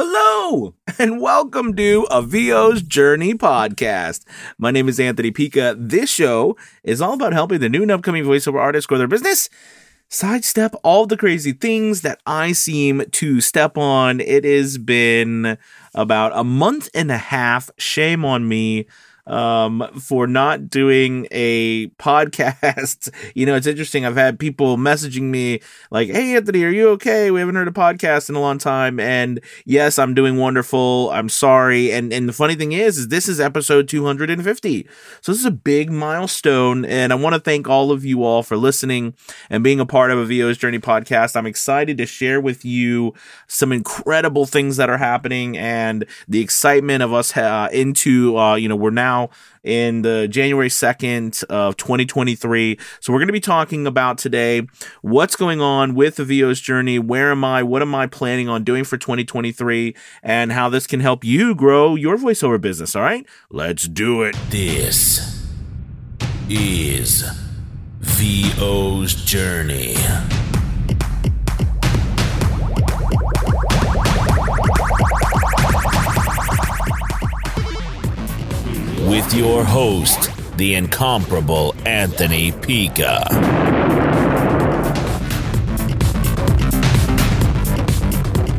Hello and welcome to a VO's Journey podcast. My name is Anthony Pica. This show is all about helping the new and upcoming voiceover artists grow their business, sidestep all the crazy things that I seem to step on. It has been about a month and a half. Shame on me um, for not doing a podcast. you know, it's interesting. I've had people messaging me like, Hey, Anthony, are you okay? We haven't heard a podcast in a long time. And yes, I'm doing wonderful. I'm sorry. And, and the funny thing is, is this is episode 250. So this is a big milestone. And I want to thank all of you all for listening and being a part of a VO's Journey podcast. I'm excited to share with you some incredible things that are happening and the excitement of us uh, into, uh, you know, we're now now in the January 2nd of 2023. So we're going to be talking about today what's going on with the VO's journey, where am I, what am I planning on doing for 2023 and how this can help you grow your voiceover business, all right? Let's do it. This is VO's journey. With your host, the incomparable Anthony Pica.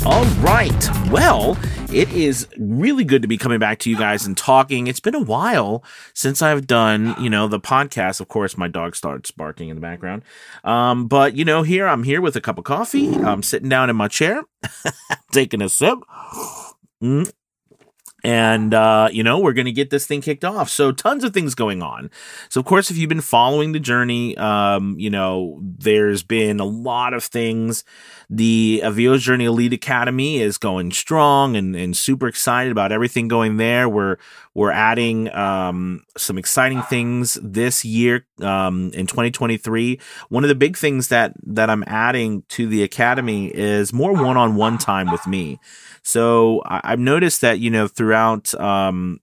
All right. Well, it is really good to be coming back to you guys and talking. It's been a while since I've done, you know, the podcast. Of course, my dog starts barking in the background. Um, but you know, here I'm here with a cup of coffee. I'm sitting down in my chair, taking a sip. Mm, and uh, you know we're going to get this thing kicked off. So tons of things going on. So of course if you've been following the journey um, you know there's been a lot of things the VO's journey elite academy is going strong and, and super excited about everything going there. We're we're adding um, some exciting things this year um, in 2023 one of the big things that that i'm adding to the academy is more one-on-one time with me. So I, have noticed that, you know, throughout, um,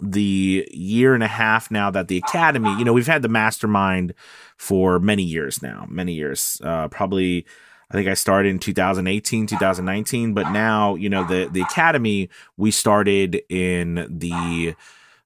the year and a half now that the academy, you know, we've had the mastermind for many years now, many years, uh, probably, I think I started in 2018, 2019, but now, you know, the, the academy, we started in the,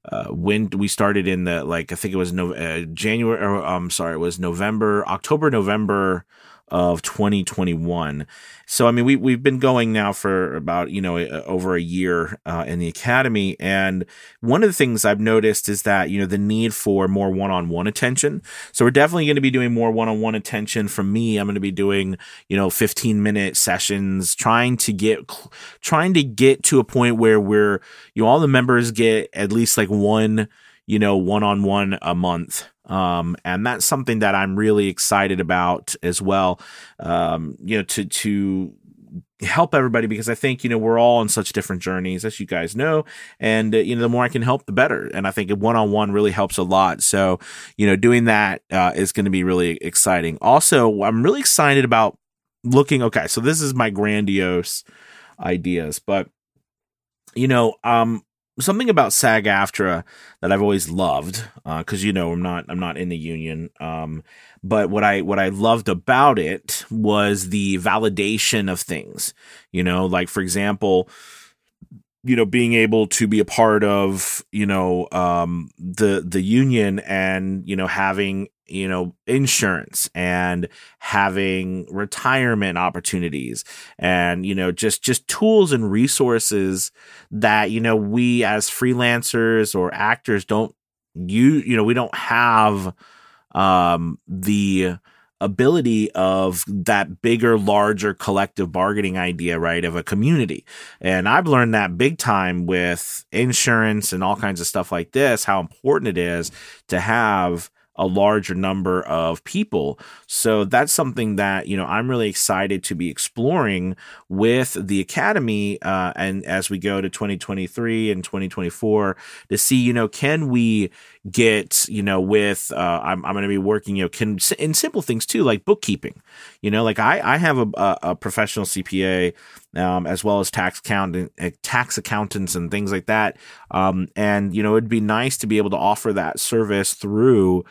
uh, when we started in the, like, I think it was no, uh, January, or I'm um, sorry, it was November, October, November of 2021. So I mean, we we've been going now for about you know over a year uh, in the academy, and one of the things I've noticed is that you know the need for more one-on-one attention. So we're definitely going to be doing more one-on-one attention from me. I'm going to be doing you know 15 minute sessions, trying to get trying to get to a point where we're you know all the members get at least like one you know one-on-one a month um, and that's something that I'm really excited about as well. Um, you know, to to help everybody because I think you know we're all on such different journeys, as you guys know, and uh, you know the more I can help, the better. And I think one on one really helps a lot. So you know, doing that uh, is going to be really exciting. Also, I'm really excited about looking. Okay, so this is my grandiose ideas, but you know, um, something about SAG-AFTRA that I've always loved, because uh, you know I'm not I'm not in the union. Um, but what I what I loved about it was the validation of things. You know, like for example, you know, being able to be a part of you know um, the the union and you know having you know insurance and having retirement opportunities and you know just just tools and resources that you know we as freelancers or actors don't you you know we don't have um the ability of that bigger larger collective bargaining idea right of a community. And i've learned that big time with insurance and all kinds of stuff like this how important it is to have a larger number of people. So that's something that, you know, I'm really excited to be exploring with the Academy. Uh, and as we go to 2023 and 2024 to see, you know, can we get, you know, with, uh, I'm, I'm going to be working, you know, can, in simple things too, like bookkeeping, you know, like I, I have a, a, a professional CPA, um, as well as tax accountant, uh, tax accountants and things like that. Um, and, you know, it'd be nice to be able to offer that service through,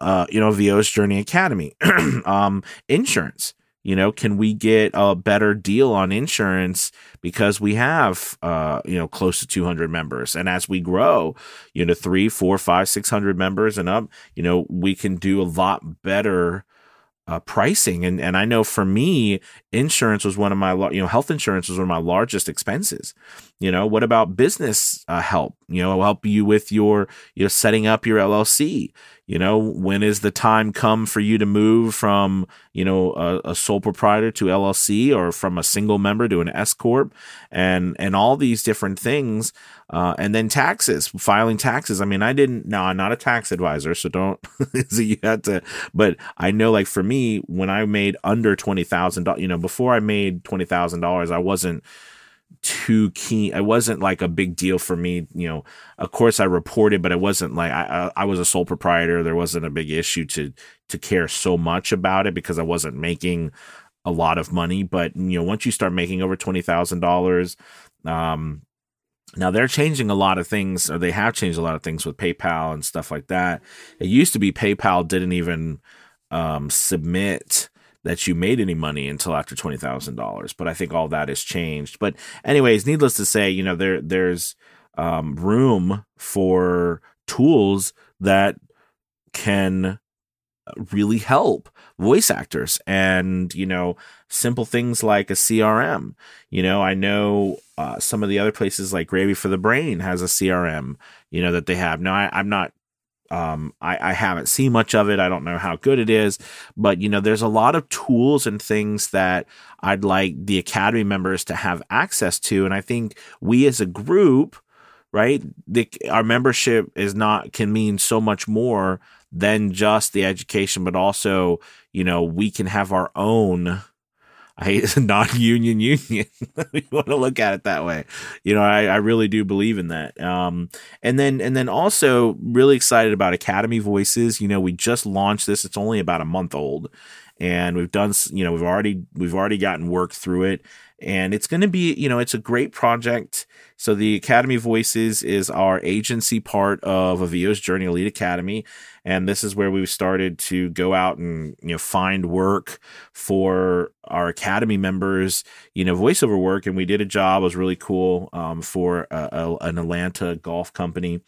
uh, you know, VO's Journey Academy, um, insurance you know, can we get a better deal on insurance because we have, uh, you know, close to 200 members. And as we grow, you know, three, four, five, 600 members and up, you know, we can do a lot better uh, pricing. And and I know for me, insurance was one of my you know health insurance was one of my largest expenses. You know, what about business uh, help? You know, help you with your you know setting up your LLC. You know, when is the time come for you to move from you know a, a sole proprietor to LLC or from a single member to an S corp, and and all these different things. Uh, and then taxes, filing taxes. I mean, I didn't. No, I'm not a tax advisor, so don't. so you had to. But I know, like for me, when I made under twenty thousand dollars, you know, before I made twenty thousand dollars, I wasn't too keen. It wasn't like a big deal for me. You know, of course I reported, but it wasn't like I, I was a sole proprietor. There wasn't a big issue to to care so much about it because I wasn't making a lot of money. But you know, once you start making over twenty thousand dollars, um, now they're changing a lot of things, or they have changed a lot of things with PayPal and stuff like that. It used to be PayPal didn't even um, submit that you made any money until after twenty thousand dollars. But I think all that has changed. But anyways, needless to say, you know there there's um, room for tools that can really help voice actors and you know simple things like a crm you know i know uh, some of the other places like gravy for the brain has a crm you know that they have now I, i'm not um, I, I haven't seen much of it. I don't know how good it is, but you know, there's a lot of tools and things that I'd like the Academy members to have access to. And I think we as a group, right, the, our membership is not, can mean so much more than just the education, but also, you know, we can have our own I hate non-union union. you want to look at it that way. You know, I, I really do believe in that. Um, and then and then also really excited about Academy Voices. You know, we just launched this. It's only about a month old, and we've done. You know, we've already we've already gotten work through it, and it's going to be. You know, it's a great project. So the Academy Voices is our agency part of A VO's Journey Elite Academy, and this is where we've started to go out and you know find work for our Academy members. You know, voiceover work, and we did a job. It was really cool um, for a, a, an Atlanta golf company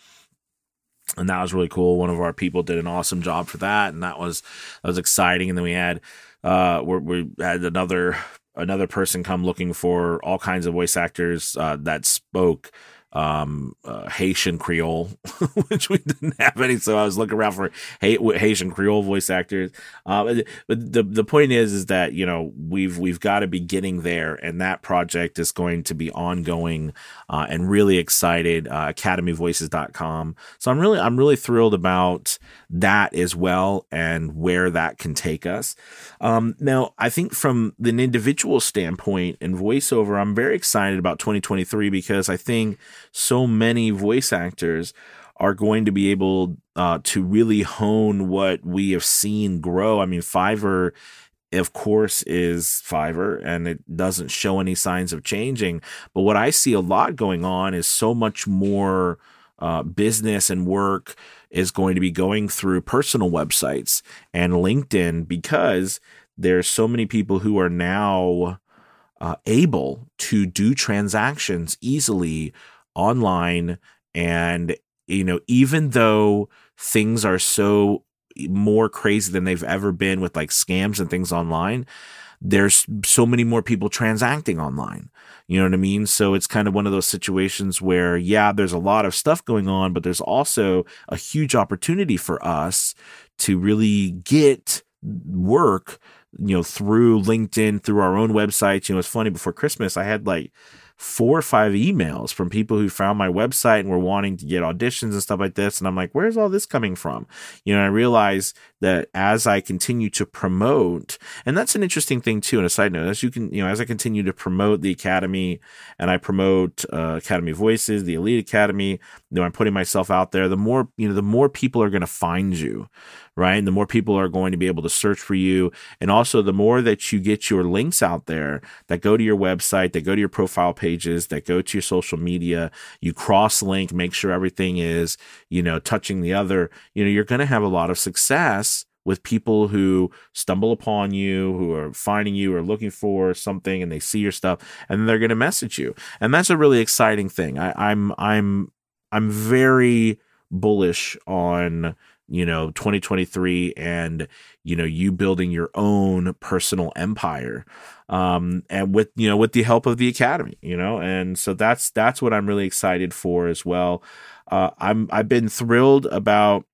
and that was really cool. One of our people did an awesome job for that, and that was that was exciting. And then we had uh, we we had another another person come looking for all kinds of voice actors uh, that spoke um, uh, Haitian Creole, which we didn't have any. So I was looking around for Haitian Creole voice actors. Uh, but the the point is, is that you know we've we've got to be getting there, and that project is going to be ongoing uh, and really excited. Uh, AcademyVoices.com. So I'm really I'm really thrilled about that as well, and where that can take us. Um, now I think from an individual standpoint in voiceover, I'm very excited about 2023 because I think so many voice actors are going to be able uh, to really hone what we have seen grow. I mean, Fiverr, of course, is Fiverr and it doesn't show any signs of changing. But what I see a lot going on is so much more uh, business and work is going to be going through personal websites and LinkedIn because there's so many people who are now uh, able to do transactions easily online and you know even though things are so more crazy than they've ever been with like scams and things online there's so many more people transacting online. You know what i mean? So it's kind of one of those situations where yeah there's a lot of stuff going on but there's also a huge opportunity for us to really get work you know through linkedin through our own websites. You know it's funny before christmas i had like four or five emails from people who found my website and were wanting to get auditions and stuff like this. And I'm like, where's all this coming from? You know, I realize that as I continue to promote, and that's an interesting thing too. And a side note, as you can, you know, as I continue to promote the Academy and I promote uh, Academy Voices, the Elite Academy, you know, I'm putting myself out there, the more, you know, the more people are going to find you right? And the more people are going to be able to search for you. And also, the more that you get your links out there that go to your website, that go to your profile pages, that go to your social media, you cross link, make sure everything is, you know, touching the other, you know, you're going to have a lot of success with people who stumble upon you, who are finding you or looking for something, and they see your stuff, and they're going to message you, and that's a really exciting thing. I, I'm I'm I'm very bullish on you know 2023 and you know you building your own personal empire um and with you know with the help of the academy you know? And so that's that's what i'm really excited for as well. Uh i'm i've been thrilled about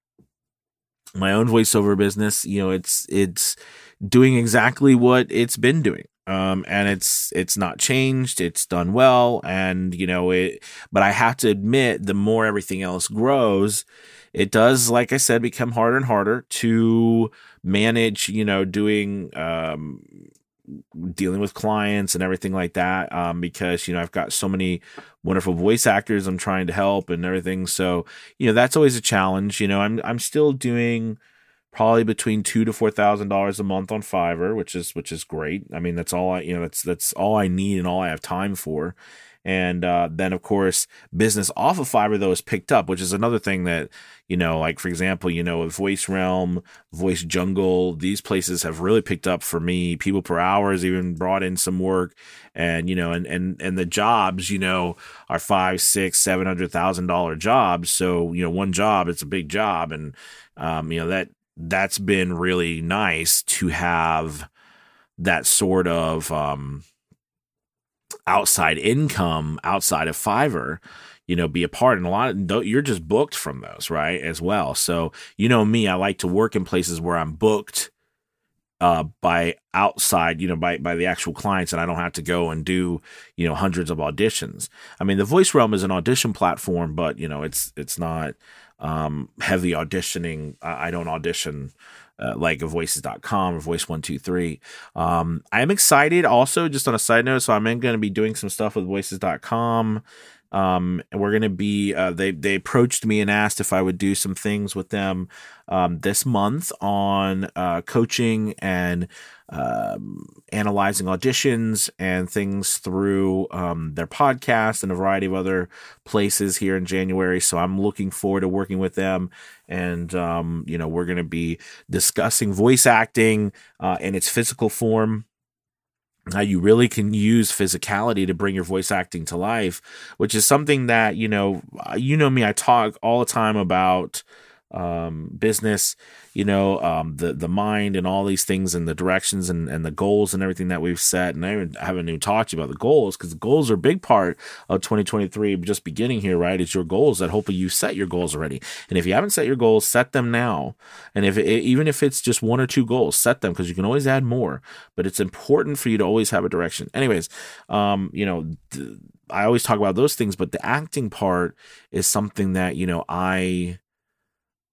my own voiceover business. You know it's it's doing exactly what it's been doing um, and it's it's not changed it's done well and you know it but i have to admit the more everything else grows it does like i said become harder and harder to manage you know doing um, dealing with clients and everything like that um, because you know I've got so many wonderful voice actors I'm trying to help and everything. So you know that's always a challenge you know I'm I'm still doing probably between two to four thousand dollars a month on Fiverr which is which is great I mean that's all I you know that's that's all I need and all I have time for and uh, then, of course, business off of Fiverr, though, is picked up, which is another thing that, you know, like for example, you know, Voice Realm, Voice Jungle, these places have really picked up for me. People per hour has even brought in some work. And, you know, and, and, and the jobs, you know, are five, six, seven hundred thousand dollar jobs. So, you know, one job, it's a big job. And, um, you know, that, that's been really nice to have that sort of, um, outside income outside of Fiverr, you know, be a part. And a lot of you're just booked from those, right? As well. So, you know, me, I like to work in places where I'm booked uh, by outside, you know, by by the actual clients, and I don't have to go and do, you know, hundreds of auditions. I mean, the Voice Realm is an audition platform, but you know, it's it's not um, heavy auditioning. I, I don't audition uh, like voices.com or voice123. Um, I am excited also, just on a side note. So I'm going to be doing some stuff with voices.com. Um, and we're going to be, uh, they, they approached me and asked if I would do some things with them, um, this month on, uh, coaching and, um, analyzing auditions and things through um, their podcast and a variety of other places here in January. So I'm looking forward to working with them. And, um, you know, we're going to be discussing voice acting uh, in its physical form how you really can use physicality to bring your voice acting to life, which is something that, you know, uh, you know me, I talk all the time about um, business, you know, um, the the mind and all these things and the directions and, and the goals and everything that we've set. And I haven't even talked to you about the goals because the goals are a big part of 2023. Just beginning here, right? It's your goals that hopefully you set your goals already. And if you haven't set your goals, set them now. And if it, even if it's just one or two goals, set them because you can always add more. But it's important for you to always have a direction. Anyways, um, you know. Th- I always talk about those things, but the acting part is something that, you know, I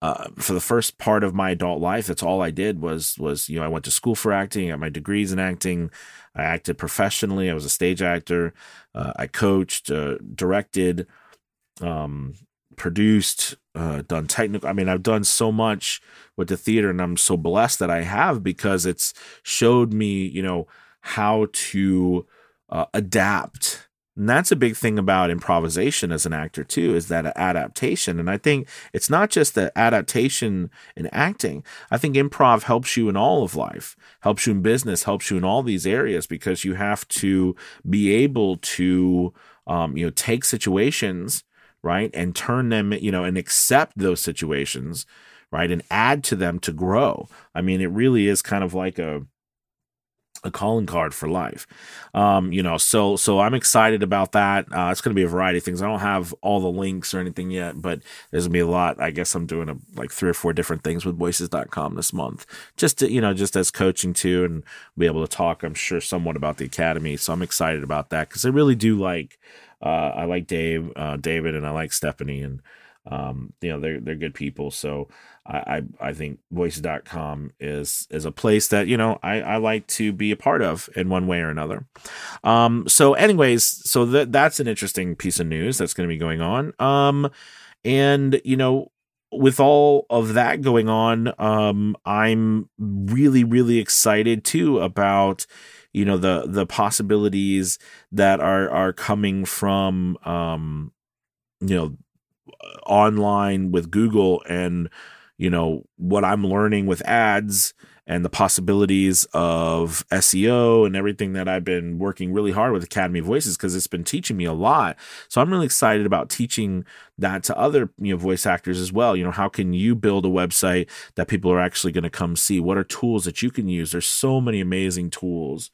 uh, for the first part of my adult life, that's all I did was was you know I went to school for acting, I got my degrees in acting, I acted professionally, I was a stage actor, uh, I coached, uh, directed, um, produced, uh, done technical. I mean, I've done so much with the theater, and I'm so blessed that I have because it's showed me you know how to uh, adapt and that's a big thing about improvisation as an actor too, is that adaptation. And I think it's not just the adaptation in acting. I think improv helps you in all of life, helps you in business, helps you in all these areas because you have to be able to, um, you know, take situations, right, and turn them, you know, and accept those situations, right, and add to them to grow. I mean, it really is kind of like a a calling card for life. Um, you know, so so I'm excited about that. Uh, it's going to be a variety of things. I don't have all the links or anything yet, but there's going to be a lot. I guess I'm doing a, like three or four different things with voices.com this month, just to, you know, just as coaching too, and be able to talk. I'm sure somewhat about the academy, so I'm excited about that because I really do like. Uh, I like Dave, uh, David, and I like Stephanie, and um, you know they're they're good people. So I, I, I think voices.com is is a place that you know I, I like to be a part of in one way or another. Um, so anyways, so that that's an interesting piece of news that's going to be going on. Um, and you know with all of that going on, um, I'm really really excited too about you know the the possibilities that are are coming from um, you know online with Google and you know, what I'm learning with ads and the possibilities of SEO and everything that I've been working really hard with Academy Voices because it's been teaching me a lot. So I'm really excited about teaching that to other you know voice actors as well. You know, how can you build a website that people are actually going to come see? What are tools that you can use? There's so many amazing tools.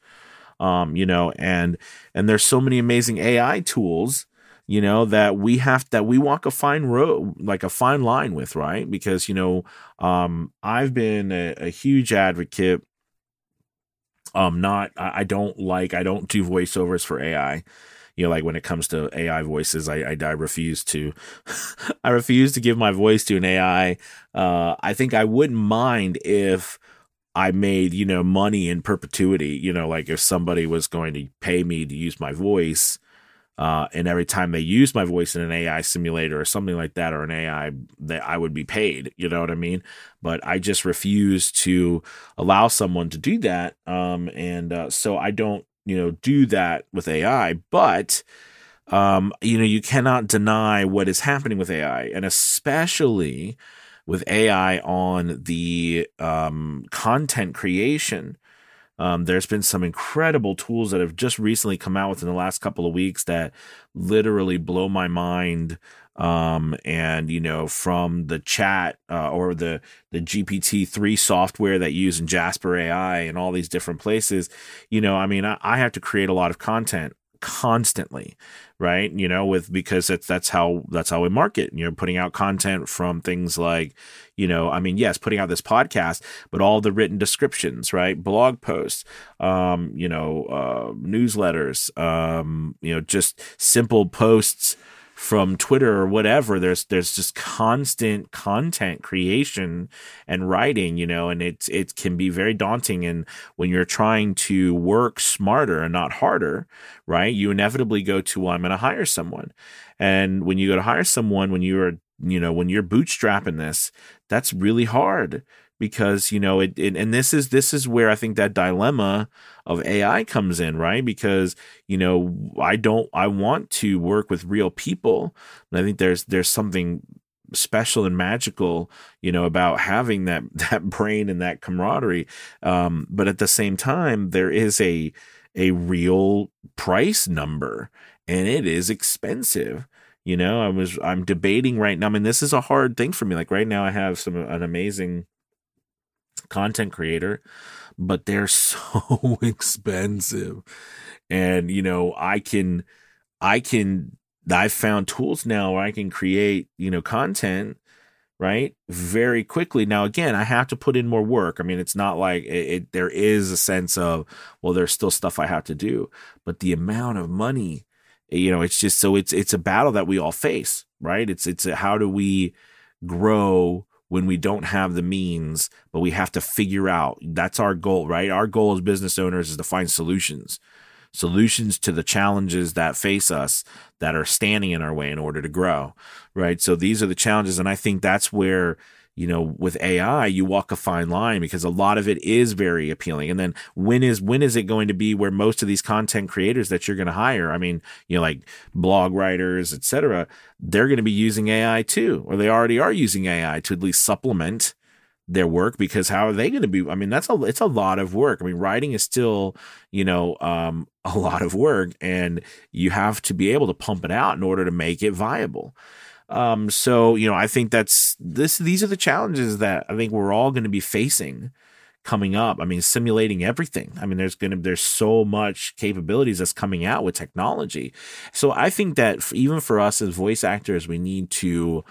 Um, you know, and and there's so many amazing AI tools you know that we have that we walk a fine road like a fine line with right? Because you know um i've been a, a huge advocate um not I, I, don't like i don't do voiceovers for ai you know like when it comes to ai voices i i, I refuse to i refuse to give my voice to an ai uh i think i wouldn't mind if I made, you know, money in perpetuity, you know, like if somebody was going to pay me to use my voice, uh, and every time they use my voice in an AI simulator or something like that, or an AI, that I would be paid. You know what I mean? But I just refuse to allow someone to do that, um, and uh, so I don't, you know, do that with AI. But um, you know, you cannot deny what is happening with AI, and especially with AI on the um, content creation um, there's been some incredible tools that have just recently come out within the last couple of weeks that literally blow my mind. Um, and you know, from the chat uh, or the the GPT three software that you use in Jasper AI and all these different places, you know, I mean, I, I have to create a lot of content constantly right? You know with because that's that's how that's how we market you know putting out content from things like you know i mean yes putting out this podcast but all the written descriptions right? Blog posts um you know uh newsletters um you know just simple posts from Twitter or whatever. There's there's just constant content creation and writing, you know, and it it can be very daunting. And when you're trying to work smarter and not harder, right? You inevitably go to well, I'm going to hire someone, and when you go to hire someone, when you're you know when you're bootstrapping this, that's really hard because you know it, it, and this is this is where i think that dilemma of ai comes in right? Because you know i don't i want to work with real people and i think there's there's something special and magical you know about having that that brain and that camaraderie. Um, but at the same time there is a a real price number and it is expensive. You know i was i'm debating right now. I mean this is a hard thing for me. Like right now i have some an amazing content creator, but they're so expensive. And you know, I can I can I've found tools now where I can create, you know, content right very quickly. Now again i have to put in more work. I mean it's not like it, it, there is a sense of well there's still stuff i have to do. But the amount of money you know it's just so it's it's a battle that we all face right? It's it's a, how do we grow when we don't have the means, but we have to figure out that's our goal, right? Our goal as business owners is to find solutions, solutions to the challenges that face us that are standing in our way in order to grow, right? So these are the challenges. And I think that's where you know with ai you walk a fine line because a lot of it is very appealing. And then when is when is it going to be where most of these content creators that you're going to hire i mean you know like blog writers etc they're going to be using ai too or they already are using ai to at least supplement their work because how are they going to be i mean that's a it's a lot of work. I mean writing is still you know um, a lot of work and you have to be able to pump it out in order to make it viable um, so you know, I think that's this. These are the challenges that I think we're all going to be facing coming up. I mean, simulating everything. I mean, there's going to there's so much capabilities that's coming out with technology. So I think that even for us as voice actors, we need to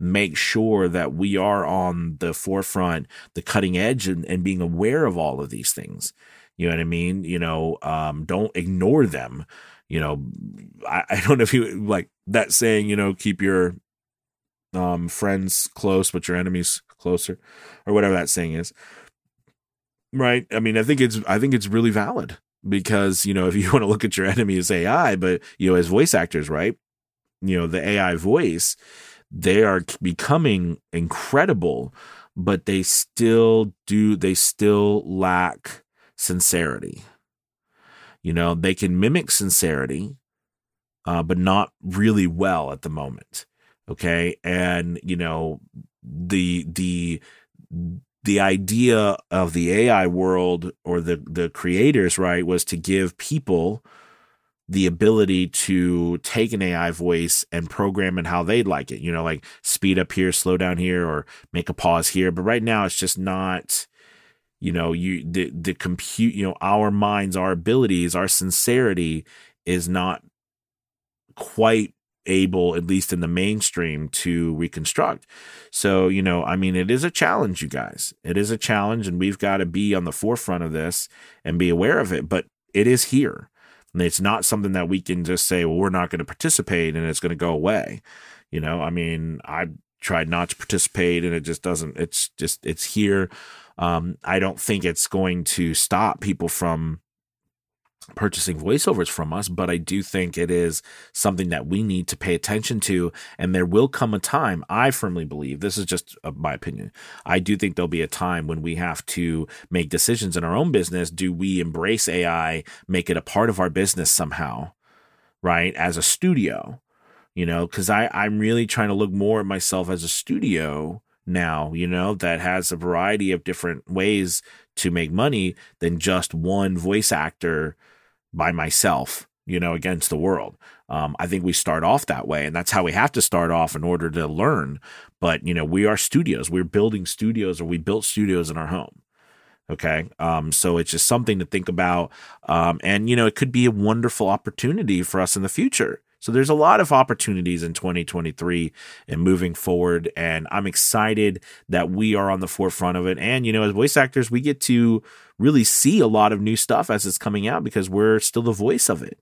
make sure that we are on the forefront, the cutting edge, and, and being aware of all of these things. You know what I mean? You know, um, don't ignore them. You know, I, I don't know if you like that saying, you know, keep your um, friends close, but your enemies closer, or whatever that saying is. Right? I mean, I think it's I think it's really valid because you know if you want to look at your enemy as AI, but you know as voice actors, right? You know the AI voice, they are becoming incredible, but they still do they still lack sincerity. You know, they can mimic sincerity, uh, but not really well at the moment. Okay. And, you know, the the the idea of the AI world or the the creators, right, was to give people the ability to take an AI voice and program it how they'd like it. You know, like speed up here, slow down here, or make a pause here. But right now, it's just not. You know, you the the compute. You know, our minds, our abilities, our sincerity is not quite able, at least in the mainstream, to reconstruct. So, you know, I mean, it is a challenge, you guys. It is a challenge, and we've got to be on the forefront of this and be aware of it. But it is here. And it's not something that we can just say, well, we're not going to participate and it's going to go away. You know, I mean, I tried not to participate and it just doesn't, it's just, it's here. Um, I don't think it's going to stop people from purchasing voiceovers from us, but I do think it is something that we need to pay attention to. And there will come a time, I firmly believe, this is just uh, my opinion. I do think there'll be a time when we have to make decisions in our own business. Do we embrace AI, make it a part of our business somehow, right? As a studio, you know, because I'm really trying to look more at myself as a studio now, you know, that has a variety of different ways to make money than just one voice actor by myself, you know, against the world. Um, I think we start off that way, and that's how we have to start off in order to learn. But you know, we are studios. We're building studios, or we built studios in our home. Okay, um, so it's just something to think about, um, and you know, it could be a wonderful opportunity for us in the future. So there's a lot of opportunities in 2023 and moving forward. And I'm excited that we are on the forefront of it. And, you know, as voice actors, we get to really see a lot of new stuff as it's coming out because we're still the voice of it.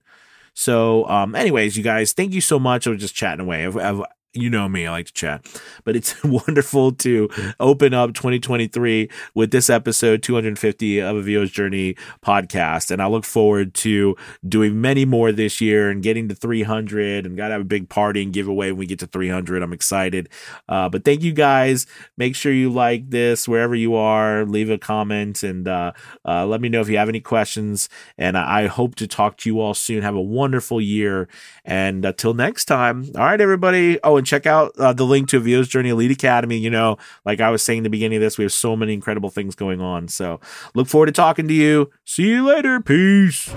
So, um, anyways, you guys, thank you so much. I was just chatting away. I've, I've, you know me, I like to chat. But it's wonderful to open up 2023 with this episode 250 of a VO's Journey podcast. And I look forward to doing many more this year and getting to 300 and got to have a big party and giveaway when we get to 300. I'm excited. Uh, but thank you guys. Make sure you like this wherever you are. Leave a comment and uh, uh, let me know if you have any questions. And I hope to talk to you all soon. Have a wonderful year. And until next time, all right, everybody. Oh, and check out uh, the link to VO's Journey Elite Academy. You know, like I was saying in the beginning of this, we have so many incredible things going on. So look forward to talking to you. See you later. Peace.